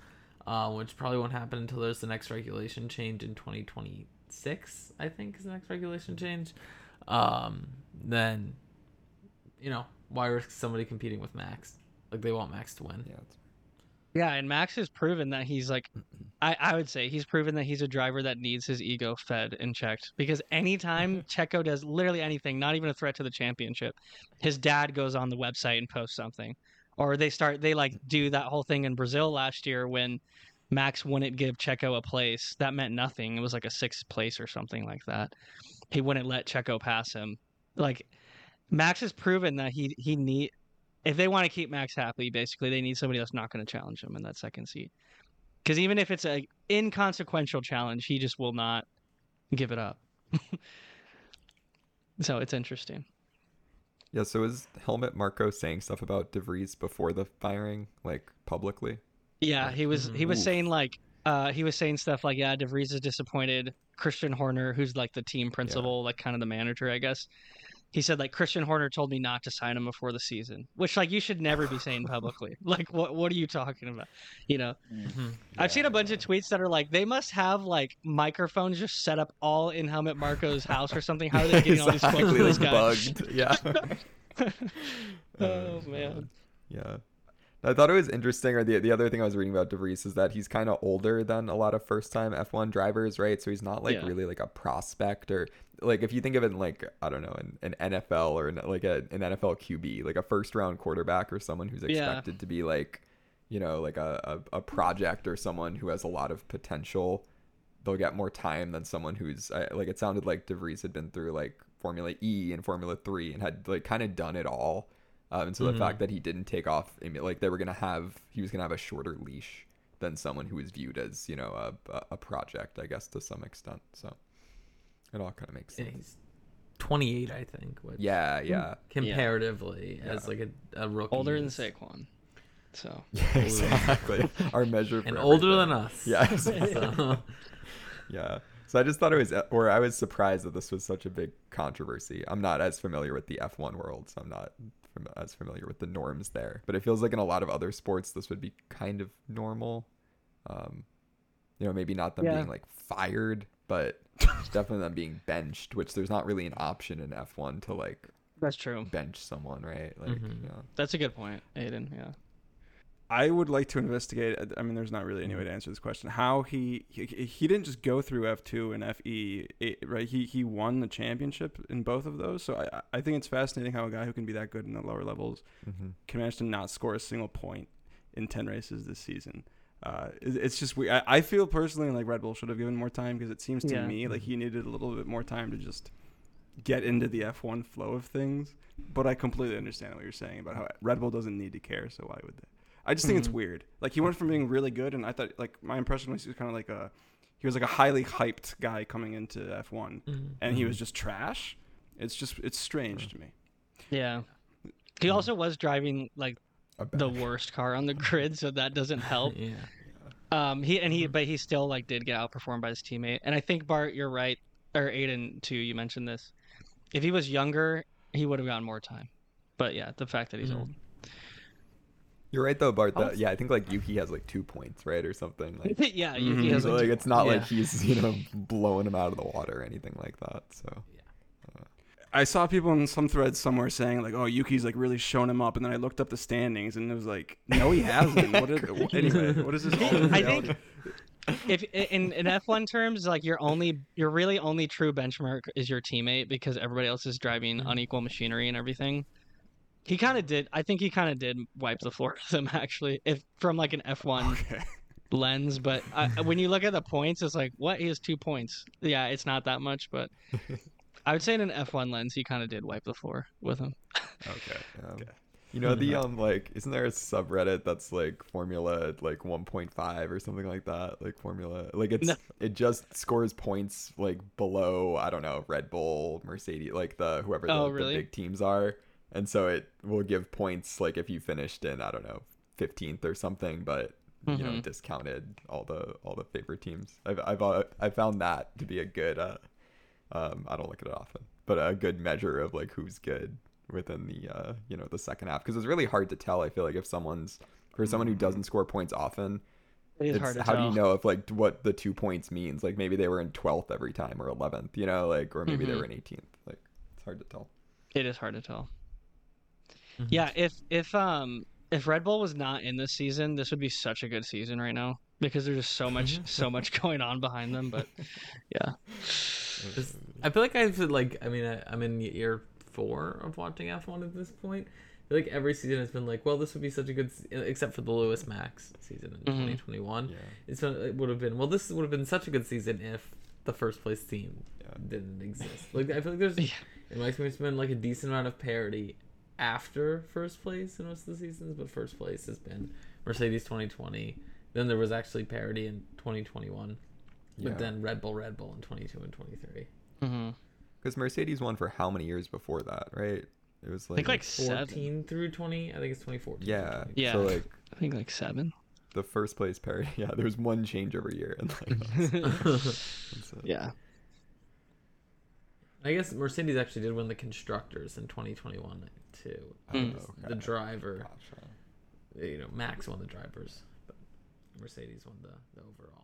uh, which probably won't happen until there's the next regulation change in 2026, I think is the next regulation change. Um, then, you know, why risk somebody competing with Max? Like they want Max to win. Yeah, it's- Yeah, and Max has proven that he's like, I, I would say he's proven that he's a driver that needs his ego fed and checked. Because anytime Checo does literally anything, not even a threat to the championship, his dad goes on the website and posts something. Or they start, they like do that whole thing in Brazil last year when Max wouldn't give Checo a place. That meant nothing. It was like a sixth place or something like that. He wouldn't let Checo pass him. Like, Max has proven that he, he need, if they want to keep Max happy, basically they need somebody that's not going to challenge him in that second seat. Because even if it's a inconsequential challenge, he just will not give it up. so it's interesting. yeah. So is Helmut Marko saying stuff about de Vries before the firing, like publicly? Yeah, he was he was Oof. saying like uh he was saying stuff like yeah, de Vries is disappointed. Christian Horner, who's like the team principal, like kind of the manager, I guess. He said like Christian Horner told me not to sign him before the season, which like you should never be saying publicly. like what what are you talking about? You know, I've seen a bunch of tweets that are like they must have like microphones just set up all in Helmut Marko's house or something. How are they getting all these quotes from this like guy? bugged. Yeah. Oh Uh, man. Yeah. I thought it was interesting, or the the other thing I was reading about de Vries is that he's kind of older than a lot of first time F1 drivers, right? So he's not like Yeah. really like a prospect or like if you think of it in like I don't know an, an NFL or an, like a, an NFL QB, like a first round quarterback or someone who's Yeah. expected to be like you know like a, a, a project or someone who has a lot of potential. They'll get more time than someone who's I, like it sounded like de Vries had been through like Formula E and Formula Three and had like kind of done it all. Um, and so the Mhm. fact that he didn't take off, like they were gonna have, he was gonna have a shorter leash than someone who was viewed as, you know, a- a project, I guess, to some extent. So it all kind of makes Yeah, sense. he's 28, I think. Which Yeah, yeah, comparatively Yeah. as like a, a rookie. Older than is- Saquon. So Yeah, exactly. Our measure for and older everything. than us. Yeah, exactly. So, Yeah. So I just thought it was, or I was surprised that this was such a big controversy. I'm not as familiar with the F1 world, so I'm not fam- as familiar with the norms there. But it feels like in a lot of other sports, this would be kind of normal. Um, you know, maybe not them Yeah. being like fired, but definitely them being benched, which there's not really an option in F1 to like that's true. bench someone, right? Like, Mhm. you know. That's a good point, Aidan. Yeah. I would like to investigate. I mean, there's not really any way to answer this question. How he he, he didn't just go through F two and FE, right? He he won the championship in both of those. So I I think it's fascinating how a guy who can be that good in the lower levels Mhm. can manage to not score a single point in ten races this season. Uh, it's just we. I, I feel personally like Red Bull should have given more time because it seems to Yeah. me like he needed a little bit more time to just get into the F1 flow of things. But I completely understand what you're saying about how Red Bull doesn't need to care, so why would they? I just think it's Mhm. weird. Like he went from being really good, and I thought like my impression was he was kind of like a he was like a highly hyped guy coming into F1, mhm. and he was just trash. It's just it's strange to me. Yeah. He also was driving like A the worst car on the grid, so that doesn't help. Yeah. Um, he and he, but he still like did get outperformed by his teammate. And I think Bart, you're right, or Aidan too. You mentioned this. If he was younger, he would have gotten more time. But yeah, the fact that he's Mhm. old. You're right though, Bart. That, yeah, I think like Yuki has like two points, right, or something. Like, yeah, you, Mhm. he has so, like, like it's not like yeah. he's you know blowing him out of the water or anything like that. So I saw people in some threads somewhere saying like, "Oh, Yuki's like really shown him up," and then I looked up the standings, and it was like, "No, he hasn't." what is, wh- anyway, what is this? alternate I think if in in F1 terms, like your only your really only true benchmark is your teammate because everybody else is driving Mhm. unequal machinery and everything. He kind of did. I think he kind of did wipe the floor with him actually, if from like an F1 Okay. lens. But I, when you look at the points, it's like what? He has two points. Yeah, it's not that much, but I would say in an F1 lens, he kind of did wipe the floor with him. Okay. um, Okay. you know the um like isn't there a subreddit that's like Formula like 1.5 or something like that? Like Formula like it's No. it just scores points like below I don't know Red Bull, Mercedes, like the whoever the, Oh, the big teams are, and so it will give points like if you finished in I don't know 15th or something, but you know Mhm. discounted all the all the favorite teams. I've I've uh, I found that to be a good uh um I don't look at it often, but a good measure of like who's good within the uh you know the second half because it's really hard to tell. I feel like if someone's for someone who doesn't score points often, It is it's, hard to how tell. do you know if like what the two points means? Like maybe they were in 12th every time or 11th, you know, like or maybe they Mhm. were in 18th. Like it's hard to tell. It is hard to tell. Mhm. Yeah, if if um if Red Bull was not in this season, this would be such a good season right now because there's just so much so much going on behind them. But yeah, This- I feel like I've like I mean I, I'm in year four of watching F1 at this point. I feel like every season has been like, well, this would be such a good, except for the Lewis Max season in Mhm. 2021. Yeah. It's it would have been well, this would have been such a good season if the first place team Yeah. didn't exist. Like I feel like there's, Yeah. in my experience, been like a decent amount of parity after first place in most of the seasons, but first place has been Mercedes 2020. Then there was actually parity in 2021, but then Red Bull, Red Bull in 22 and 23. hmm Because Mercedes won for how many years before that, right? It was I like think like seven. 14 through 20. I think it's 2014. yeah, Yeah. So like I think like seven. the first place parity, yeah, there was one change every year, and like that's, that's yeah. I guess Mercedes actually did win the constructors in 2021 too. Oh, Mm. The driver, Gotcha. you know, Max won the drivers, but Mercedes won the, the overall.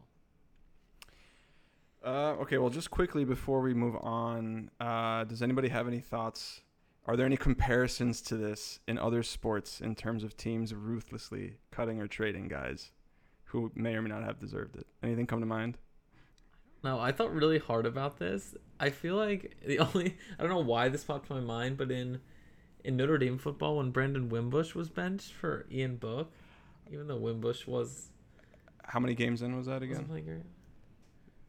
Uh, okay, well, just quickly before we move on, uh, does anybody have any thoughts? Are there any comparisons to this in other sports in terms of teams ruthlessly cutting or trading guys who may or may not have deserved it? Anything come to mind? No, I thought really hard about this. I feel like the only I don't know why this popped to my mind, but in in Notre Dame football when Brandon Wimbush was benched for Ian Book, even though Wimbush was How many games in was that wasn't again? great,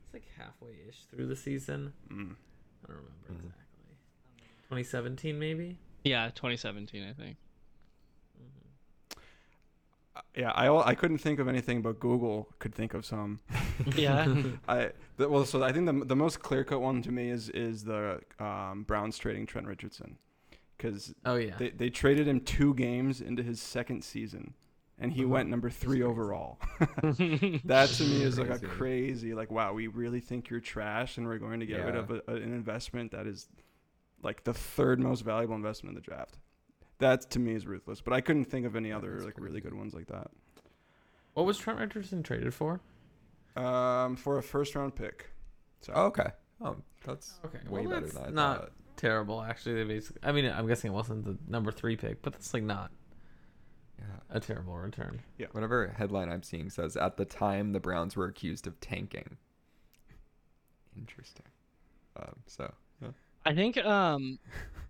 it's like halfway ish through the season. Mm. I don't remember Mhm. exactly. 2017 maybe. Yeah, 2017, I think. Uh, Yeah, I I couldn't think of anything, but Google could think of some. Yeah. I the, well, so I think the the most clear cut one to me is is the um, Browns trading Trent Richardson, because Oh yeah. they they traded him two games into his second season, and he Uh-huh. went number three overall. that to me is like a Crazy. crazy, like, wow, we really think you're trash, and we're going to get rid of a, a- an investment that is like the third most valuable investment in the draft. That to me is ruthless. But I couldn't think of any other that's like really good ones like that. What was Trent Richardson traded for? Um, for a first round pick. So Oh, okay. Oh, that's Okay, way well, better that's than I not thought. terrible. Actually, they basically. I mean, I'm guessing it wasn't the number three pick, but that's like not Yeah. A terrible return. Yeah. Whatever headline I'm seeing says at the time the Browns were accused of tanking. Interesting. Um, so yeah. I think um,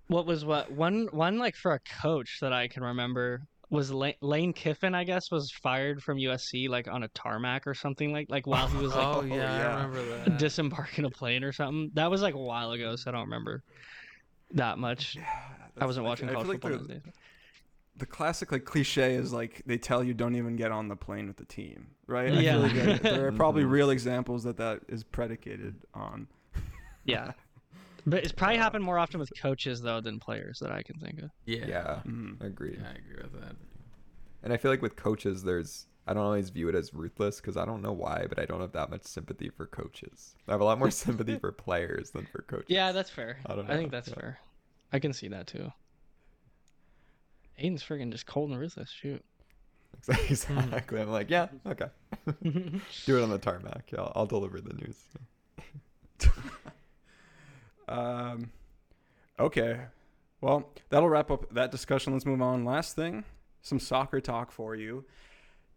what was what one one like for a coach that I can remember was Lane, Lane Kiffin. I guess was fired from USC like on a tarmac or something like like while he was like oh yeah, yeah. I remember that. disembarking a plane or something. That was like a while ago, so I don't remember that much. yeah, I wasn't watching I college feel football the- those days. The classic like cliche is like they tell you don't even get on the plane with the team, right? I Yeah. feel like there- there are probably Mhm. real examples that that is predicated on. Yeah, but it's probably happened more often with coaches though than players that I can think of. yeah. Yeah. Mhm. Agreed. Yeah, I agree with that. And I feel like with coaches, there's I don't always view it as ruthless because I don't know why, but I don't have that much sympathy for coaches. I have a lot more sympathy for players than for coaches. Yeah, that's fair. I don't I think that's yeah. fair. I can see that too. Aidan's friggin' just cold and ruthless. Shoot. exactly. I'm like, yeah, okay. Do it on the tarmac. Yeah, I'll, I'll deliver the news. Um, okay. Well, that'll wrap up that discussion. Let's move on. Last thing, some soccer talk for you.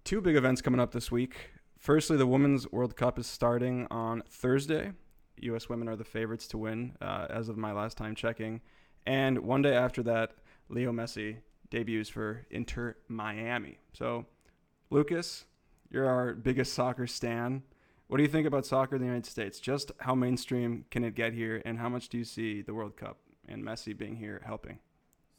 Two big events coming up this week. Firstly, the Women's World Cup is starting on Thursday. U.S. women are the favorites to win, uh, as of my last time checking. And one day after that, Leo Messi debuts for Inter Miami. So, Lucas, you're our biggest soccer stan. What do you think about soccer in the United States? Just how mainstream can it get here, and how much do you see the World Cup and Messi being here helping?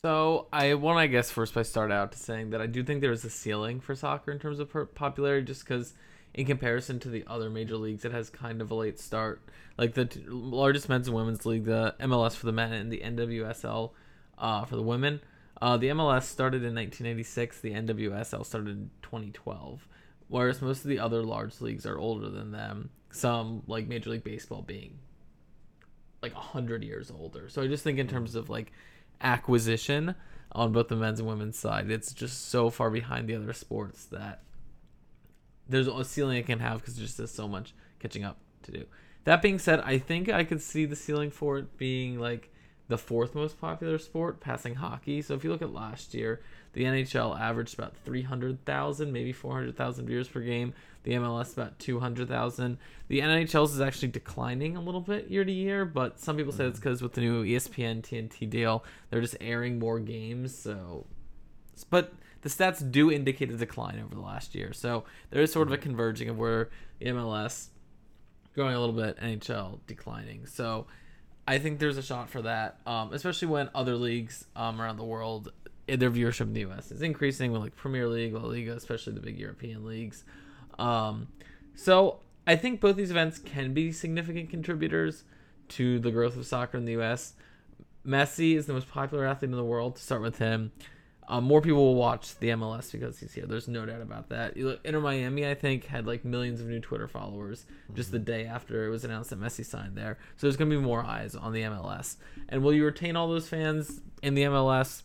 So I want, I guess, first by start out to saying that I do think there is a ceiling for soccer in terms of popularity, just because in comparison to the other major leagues, it has kind of a late start. Like the t- largest men's and women's league, the MLS for the men and the NWSL uh, for the women. Uh, the MLS started in 1986. The NWSL started in 2012. Whereas most of the other large leagues are older than them. Some, like Major League Baseball, being like 100 years older. So I just think in terms of like acquisition on both the men's and women's side, it's just so far behind the other sports that there's a ceiling it can have because there's just so much catching up to do. That being said, I think I could see the ceiling for it being like the fourth most popular sport, passing hockey. So if you look at last year, the NHL averaged about 300,000, maybe 400,000 viewers per game. The MLS about 200,000. The NHL's is actually declining a little bit year to year, but some people say it's mm-hmm. because with the new ESPN TNT deal, they're just airing more games. So, but the stats do indicate a decline over the last year. So there is sort of a mm-hmm. converging of where the MLS growing a little bit, NHL declining. So I think there's a shot for that, um, especially when other leagues um, around the world, eh, their viewership in the U.S. is increasing with like Premier League, La Liga, especially the big European leagues. Um, so I think both these events can be significant contributors to the growth of soccer in the U.S. Messi is the most popular athlete in the world. To start with him, um, more people will watch the MLS because he's here. There's no doubt about that. You look, Inter Miami, I think, had like millions of new Twitter followers just the day after it was announced that Messi signed there. So there's going to be more eyes on the MLS. And will you retain all those fans in the MLS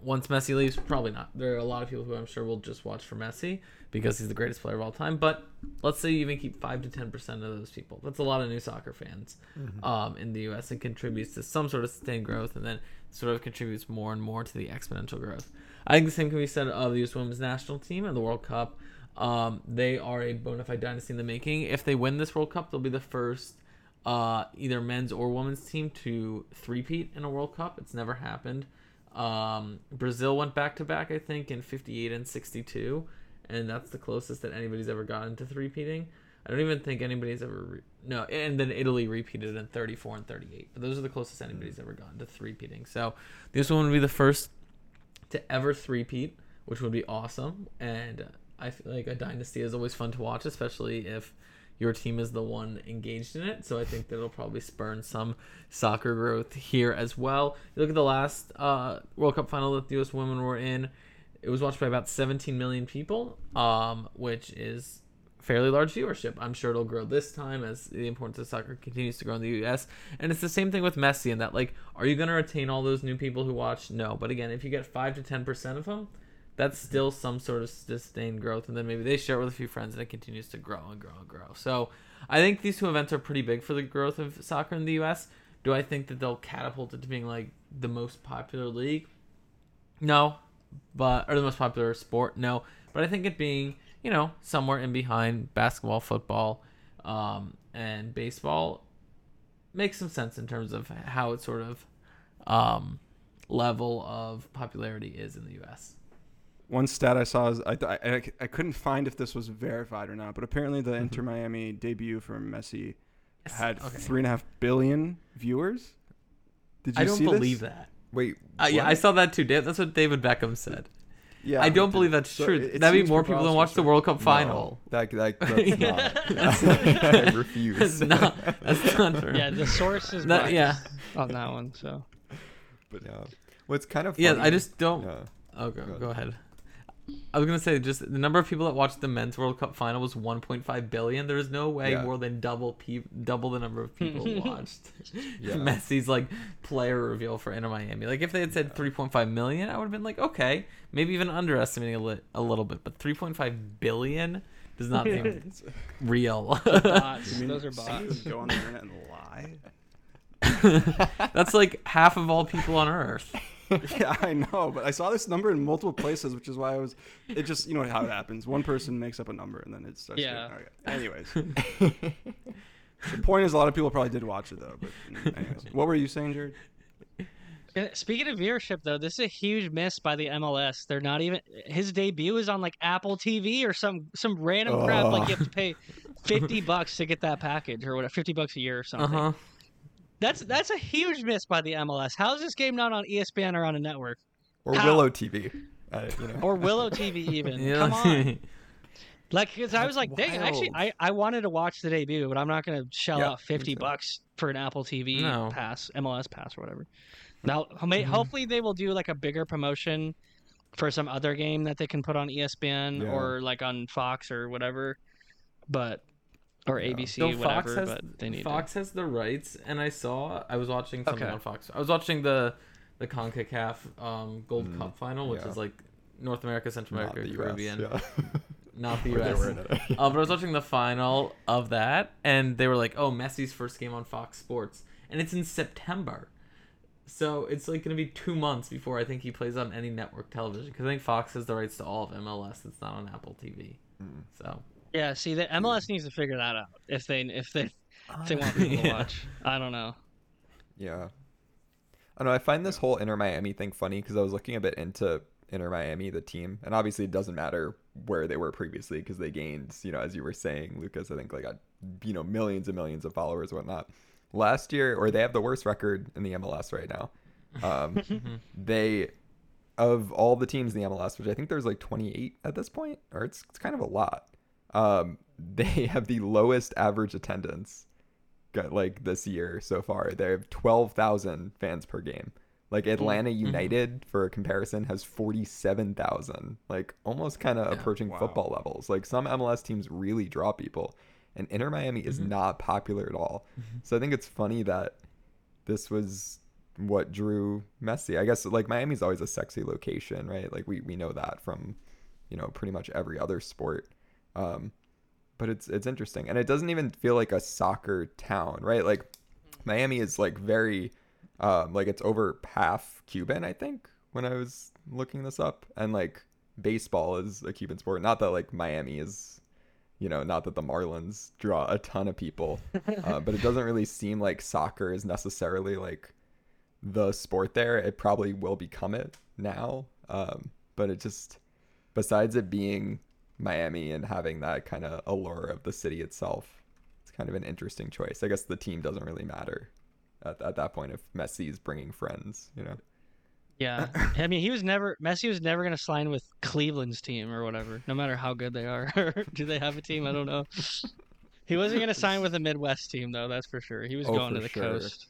once Messi leaves? Probably not. There are a lot of people who I'm sure will just watch for Messi because he's the greatest player of all time. But let's say you even keep five to ten percent of those people. That's a lot of new soccer fans um, in the U.S. and contributes to some sort of sustained growth, and then sort of contributes more and more to the exponential growth. I think the same can be said of the U.S. Women's National Team and the World Cup. Um, they are a bona fide dynasty in the making. If they win this World Cup, they'll be the first uh, either men's or women's team to three-peat in a World Cup. It's never happened. Um, Brazil went back to back, I think, in 58 and 62, and that's the closest that anybody's ever gotten to three-peating. I don't even think anybody's ever re- no, and then Italy repeated in 34 and 38. But those are the closest anybody's ever gotten to three-peating. So this one would be the first to ever three-peat, which would be awesome. And I feel like a dynasty is always fun to watch, especially if your team is the one engaged in it. So I think that'll probably spurn some soccer growth here as well. You look at the last uh, World Cup final that the U.S. women were in. It was watched by about 17 million people, um, which is fairly large viewership. I'm sure it'll grow this time as the importance of soccer continues to grow in the U.S. And it's the same thing with Messi in that, like, are you going to retain all those new people who watch? No. But again, if you get five to 10 percent of them, that's still some sort of sustained growth, and then maybe they share it with a few friends, and it continues to grow and grow and grow. So I think these two events are pretty big for the growth of soccer in the U.S. Do I think that they'll catapult it to being like the most popular league? No, but or the most popular sport? No, but I think it being you know somewhere in behind basketball, football, um, and baseball makes some sense in terms of how it sort of um, level of popularity is in the U.S. One stat I saw is I, I, I couldn't find if this was verified or not, but apparently the Inter Miami debut for Messi Yes, had okay. three and a half billion viewers. Did you I don't believe this? that. Wait. Uh, yeah. I saw that too. That's what David Beckham said. Yeah, I don't believe that's so true. it- it That'd be more people than watch the. World Cup No, final. that, that, that's Yeah. not. I refuse. That's not. That's not true. Yeah, the source is That- biased yeah. on that one. So But yeah. What's kind of Yeah, I just don't. Yeah. Oh, go, Go go ahead. I was gonna say just the number of people that watched the men's World Cup final was 1.5 billion. There is no way Yeah. more than double pe- double the number of people watched Yeah. Messi's like player reveal for Inter Miami. Like if they had said 3.5 million, I would have been like, okay, maybe even underestimating a, li- a little bit. But 3.5 billion does not seem real. bots. You mean Those are bots. go on the internet and lie? That's like half of all people on Earth. yeah, I know, but I saw this number in multiple places, which is why I was. It just you know how it happens. One person makes up a number and then it starts. Yeah. Getting, okay. Anyways, the point is a lot of people probably did watch it though. But anyways, what were you saying, Jarod? Uh, Speaking of viewership, though, this is a huge miss by the MLS. They're not even his debut is on like Apple TV or some some random crap. Like you have to pay fifty bucks to get that package or whatever, fifty bucks a year or something. Uh something. huh. That's that's a huge miss by the MLS. How is this game not on ESPN or on a network Or How? Willow TV. Uh, you know. or Willow TV even? Yeah. Come on. Like, because I was That's like, dang, actually. I, I wanted to watch the debut, but I'm not going to shell Yeah, out 50 me bucks for an Apple TV No. pass, MLS pass, or whatever. Now, ho- may, Mhm. hopefully, they will do like a bigger promotion for some other game that they can put on ESPN Yeah. or like on Fox or whatever, but or ABC, No, whatever. Fox has but they need Fox has the rights, and I saw I was watching something Okay. on Fox. I was watching the the Concacaf um, Gold Mm, Cup final, which yeah. is like North America, Central Not America, the US, Caribbean, yeah. not the US. were in it. uh, but I was watching the final of that, and they were like, "Oh, Messi's first game on Fox Sports," and it's in September. So it's like going to be two months before I think he plays on any network television because I think Fox has the rights to all of MLS. That's not on Apple TV. Mm. So to. Yeah, see, the MLS needs to figure that out if they if they if they want people to Yeah. watch. I don't know. Yeah. I don't know. I find this whole Inter Miami thing funny because I was looking a bit into Inter Miami, the team, and obviously it doesn't matter where they were previously because they gained, you know, as you were saying, Lucas, I think like a, you know, millions and millions of followers, and whatnot. Last year, or they have the worst record in the MLS right now. Um, they, of all the teams in the MLS, which I think there's like 28 at this point, or it's, it's kind of a lot. Um, they have the lowest average attendance got like this year so far. They have 12,000 fans per game. Like Atlanta United, for a comparison, has 47,000. Like almost kind of Yeah. approaching Wow. football levels. Like some MLS teams really draw people, and Inter Miami is Mhm. not popular at all. So I think it's funny that this was what drew Messi. I guess like Miami's always a sexy location, right? Like we we know that from you know pretty much every other sport. Um, but it's it's interesting, and it doesn't even feel like a soccer town, right? Like Miami is like very, um, like it's over half Cuban, I think, when I was looking this up, and like baseball is a Cuban sport. Not that like Miami is, you know, not that the Marlins draw a ton of people, uh, but it doesn't really seem like soccer is necessarily like the sport there. It probably will become it now, um, but it just besides it being Miami and having that kind of allure of the city itself, it's kind of an interesting choice. I guess the team doesn't really matter at, at that point if Messi's bringing friends, you know. Yeah, I mean, he was never Messi was never gonna sign with Cleveland's team or whatever, no matter how good they are. Do they have a team? I don't know. He wasn't gonna sign with a Midwest team though, that's for sure. He was Oh, going to the sure. coast.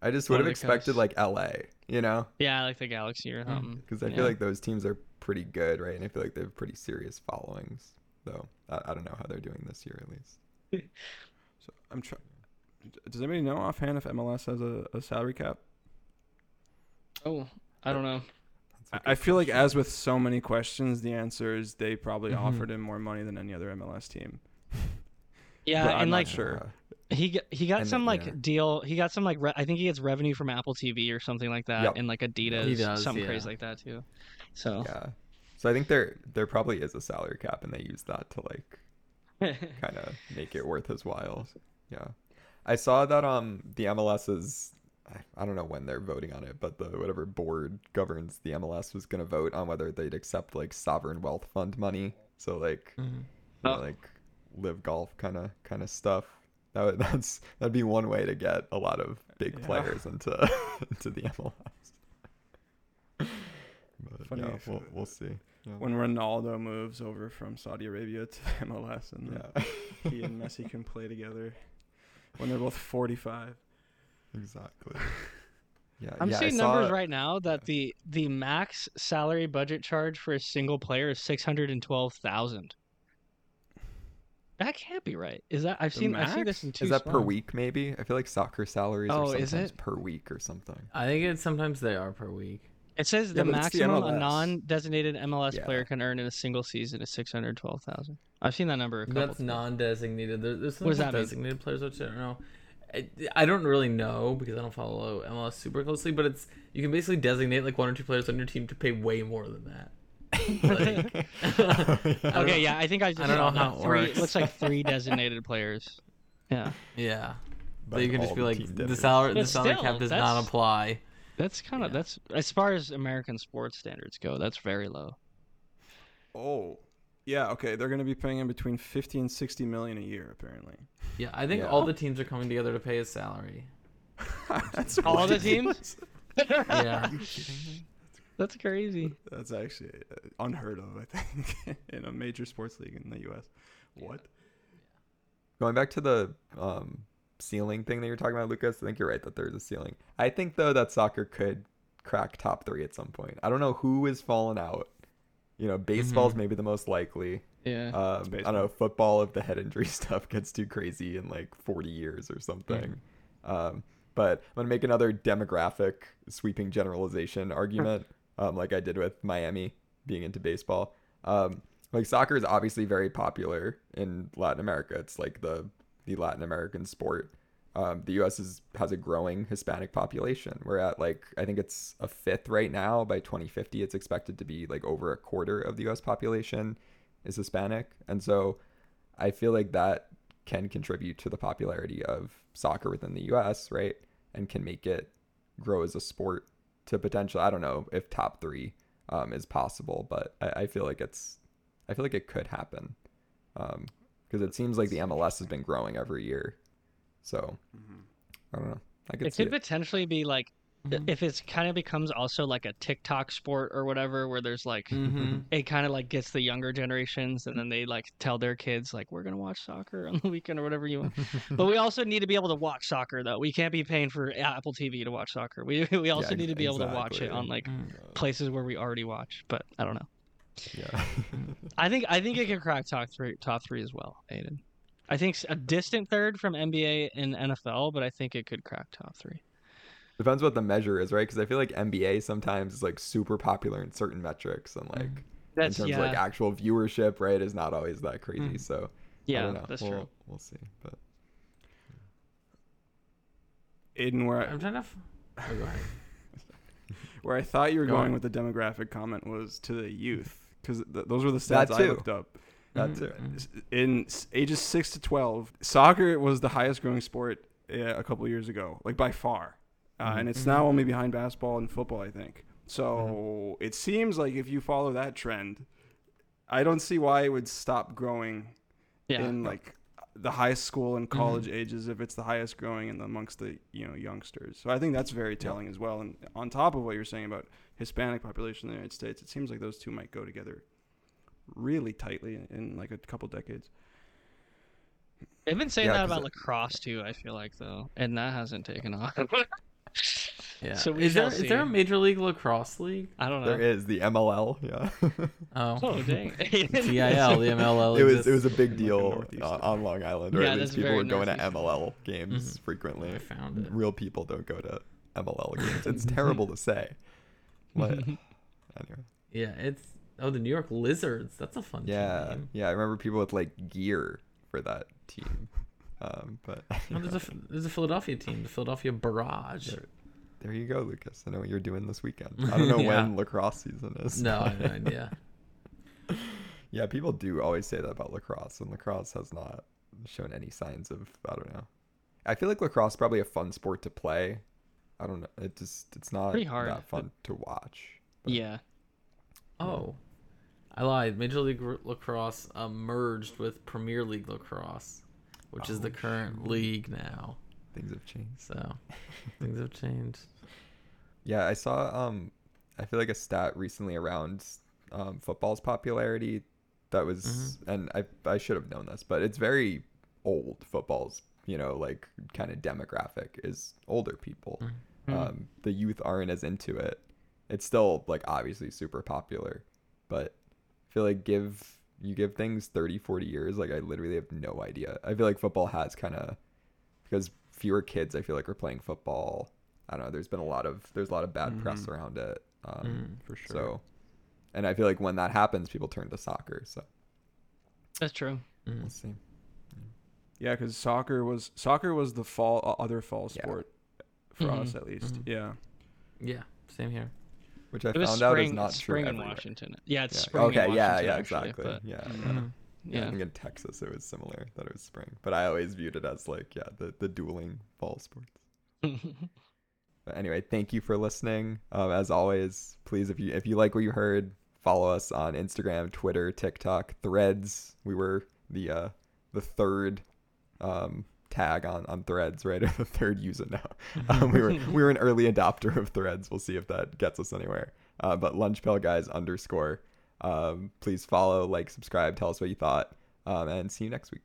I just would have expected coasts. like LA, you know, Yeah, like the Galaxy or mm. something. because I Yeah. feel like those teams are pretty good, right? And I feel like they have pretty serious followings. Though I, I don't know how they're doing this year at least. So I'm trying. Does anybody know offhand if MLS has a, a salary cap? Oh, I don't know. That's a I, good I feel like as with so many questions, the answer is they probably Mhm. offered him more money than any other MLS team. Yeah, But I'm and not like sure. he got, he got And some like yeah. deal. He got some like re- I think he gets revenue from Apple TV or something like that, Yep. and like Adidas, He does, something yeah. crazy like that too. So Yeah. So I think there there probably is a salary cap, and they use that to like kind of make it worth his while. Yeah. I saw that um the MLS is I, I don't know when they're voting on it, but the whatever board governs the MLS was gonna vote on whether they'd accept like sovereign wealth fund money. So like Mhm. you know, Oh. like live golf kind of kind of stuff. That would, that's that'd be one way to get a lot of big Yeah. players into into the MLS. But Funny yeah, we'll, we'll see. Yeah. When Ronaldo moves over from Saudi Arabia to MLS, and yeah. he and Messi can play together when they're both 45. Exactly. Yeah, I'm yeah, seeing saw- numbers right now that the the max salary budget charge for a single player is six hundred and twelve thousand. That can't be right. Is that I've The seen I've seen this in two Is that per week? Maybe I feel like soccer salaries Oh, are is sometimes it? per week or something. I think it's sometimes they are per week. It says Yeah, the but it's the maximum a non-designated MLS Yeah. player can earn in a single season is six hundred twelve thousand. I've seen that number a couple. That's times. non-designated. There, there's some What does that mean? designated players, which I don't know. I, I don't really know because I don't follow MLS super closely, but it's you can basically designate like one or two players on your team to pay way more than that. Like, Okay, know. yeah, I think I just I don't know how that. it three. works. looks like three designated players. Yeah, Yeah, But so you can just be like the salary the salary still, cap does not apply. That's kind of Yeah. that's as far as American sports standards go. That's very low. Oh, yeah. Okay, they're going to be paying him between 50 and 60 million a year, apparently. Yeah, I think Yeah. all the teams are coming together to pay his salary. That's All the teams. Yeah, That's crazy. That's actually uh, unheard of, I think, in a major sports league in the U.S. What? Going back to the um, ceiling thing that you're talking about, Lucas, I think you're right that there's a ceiling. I think though that soccer could crack top three at some point. I don't know who is falling out. You know, baseball's Mhm. maybe the most likely. Yeah. Um, I don't know. Football, if the head injury stuff gets too crazy in like 40 years or something. Um, but I'm gonna make another demographic sweeping generalization argument, um, like I did with Miami being into baseball. Um, like soccer is obviously very popular in Latin America. It's like the the Latin American sport. Um, the U.S. is has a growing Hispanic population. We're at like I think it's a fifth right now. By 2050, it's expected to be like over a quarter of the U.S. population is Hispanic, and so I feel like that can contribute to the popularity of soccer within the U.S. Right, and can make it grow as a sport to potential. I don't know if top three um, is possible, but I, I feel like it's I feel like it could happen because it seems like the MLS has been growing every year. So I don't know. I could It could it. potentially be like Mhm. if it's kind of becomes also like a TikTok sport or whatever, where there's like hmm it kind of like gets the younger generations, and then they like tell their kids like we're gonna watch soccer on the weekend or whatever you want. but we also need to be able to watch soccer though. We can't be paying for Apple TV to watch soccer. We we also Yeah, need to be able to watch it on like Mm. places where we already watch. But I don't know. Yeah. I think I think it can crack top three top three as well, Aidan. I think a distant third from NBA and NFL, but I think it could crack top three. Depends what the measure is, right? Because I feel like NBA sometimes is like super popular in certain metrics, and like in terms yeah, of like actual viewership, right, is not always that crazy. Mm. So I yeah, don't know. that's we'll, true. We'll see. But Aidan, where I, I'm trying to. F- oh, go ahead. where I thought you were Go going on. with the demographic comment was to the youth, because th- those were the That stats I looked up. that's Mhm, it. mhm. S- In s- ages six to twelve, soccer was the highest growing sport uh, a couple years ago, like by far, uh, Mhm. and it's now only behind basketball and football, I think. So it seems like if you follow that trend, I don't see why it would stop growing Yeah, in like the high school and college ages if it's the highest growing in the, amongst the you know youngsters. So I think that's very telling as well. And on top of what you're saying about Hispanic population in the United States, it seems like those two might go together really tightly in, in like a couple decades. they've been saying Yeah, that 'cause about it- lacrosse too. I feel like though, and that hasn't taken off. Yeah. So is there shall is there a major league lacrosse league? I don't know. There is the MLL. Yeah. Oh, Oh dang. TIL, the MLL. it was it was a big deal Northeast. uh, on Long Island, or Yeah, at least that's people very were going to Northeast. MLL games Mhm. frequently. I found it. Real people don't go to MLL games. It's terrible to say. But anyway, Yeah, it's oh the New York Lizards. That's a fun yeah, team. yeah. I remember people with like gear for that team. Um, but Oh, there's a there's a Philadelphia team, the Philadelphia Barrage. There- there you go, Lucas. I know what you're doing this weekend. I don't know Yeah. when lacrosse season is. No, I have no idea. Yeah, people do always say that about lacrosse, and lacrosse has not shown any signs of. I don't know. I feel like lacrosse is probably a fun sport to play. I don't know. It just it's not Pretty hard. that fun to watch. but- yeah. Oh, I lied. Major League Lacrosse uh, merged with Premier League Lacrosse, which is the Oh, current shoot. league now. Things have changed. So things have changed. Yeah, I saw. Um, I feel like a stat recently around um, football's popularity. That was, Mm-hmm. and I I should have known this, but it's very old. Football's you know like kind of demographic is older people. Mhm. Um, the youth aren't as into it. It's still like obviously super popular, but I feel like give you give things 30, 40 years, like I literally have no idea. I feel like football has kind of because fewer kids I feel like are playing football. I don't know. There's been a lot of there's a lot of bad press Mhm. around it. Um, Mhm. for sure. So, and I feel like when that happens, people turn to soccer. So That's true. Mhm. we'll see. Yeah, because soccer was soccer was the fall uh, other fall Yeah. sport for Mhm. us at least. Mhm. Yeah. Yeah, same here. Which I It was found out is not spring true in everywhere. Washington. Yeah, it's Yeah. spring okay, in yeah, Washington. yeah, actually, exactly. but- yeah, Mhm. yeah. Mhm. Yeah, I think in Texas it was similar that it was spring, but I always viewed it as like yeah, the the dueling fall sports. But anyway, thank you for listening. Um, as always, please if you if you like what you heard, follow us on Instagram, Twitter, TikTok, Threads. We were the uh the third um tag on on Threads, right? Or the third user now. Um, we were we were an early adopter of Threads. We'll see if that gets us anywhere. Uh, but lunch pail guys underscore. Um, please follow, like, subscribe, tell us what you thought, um, and see you next week.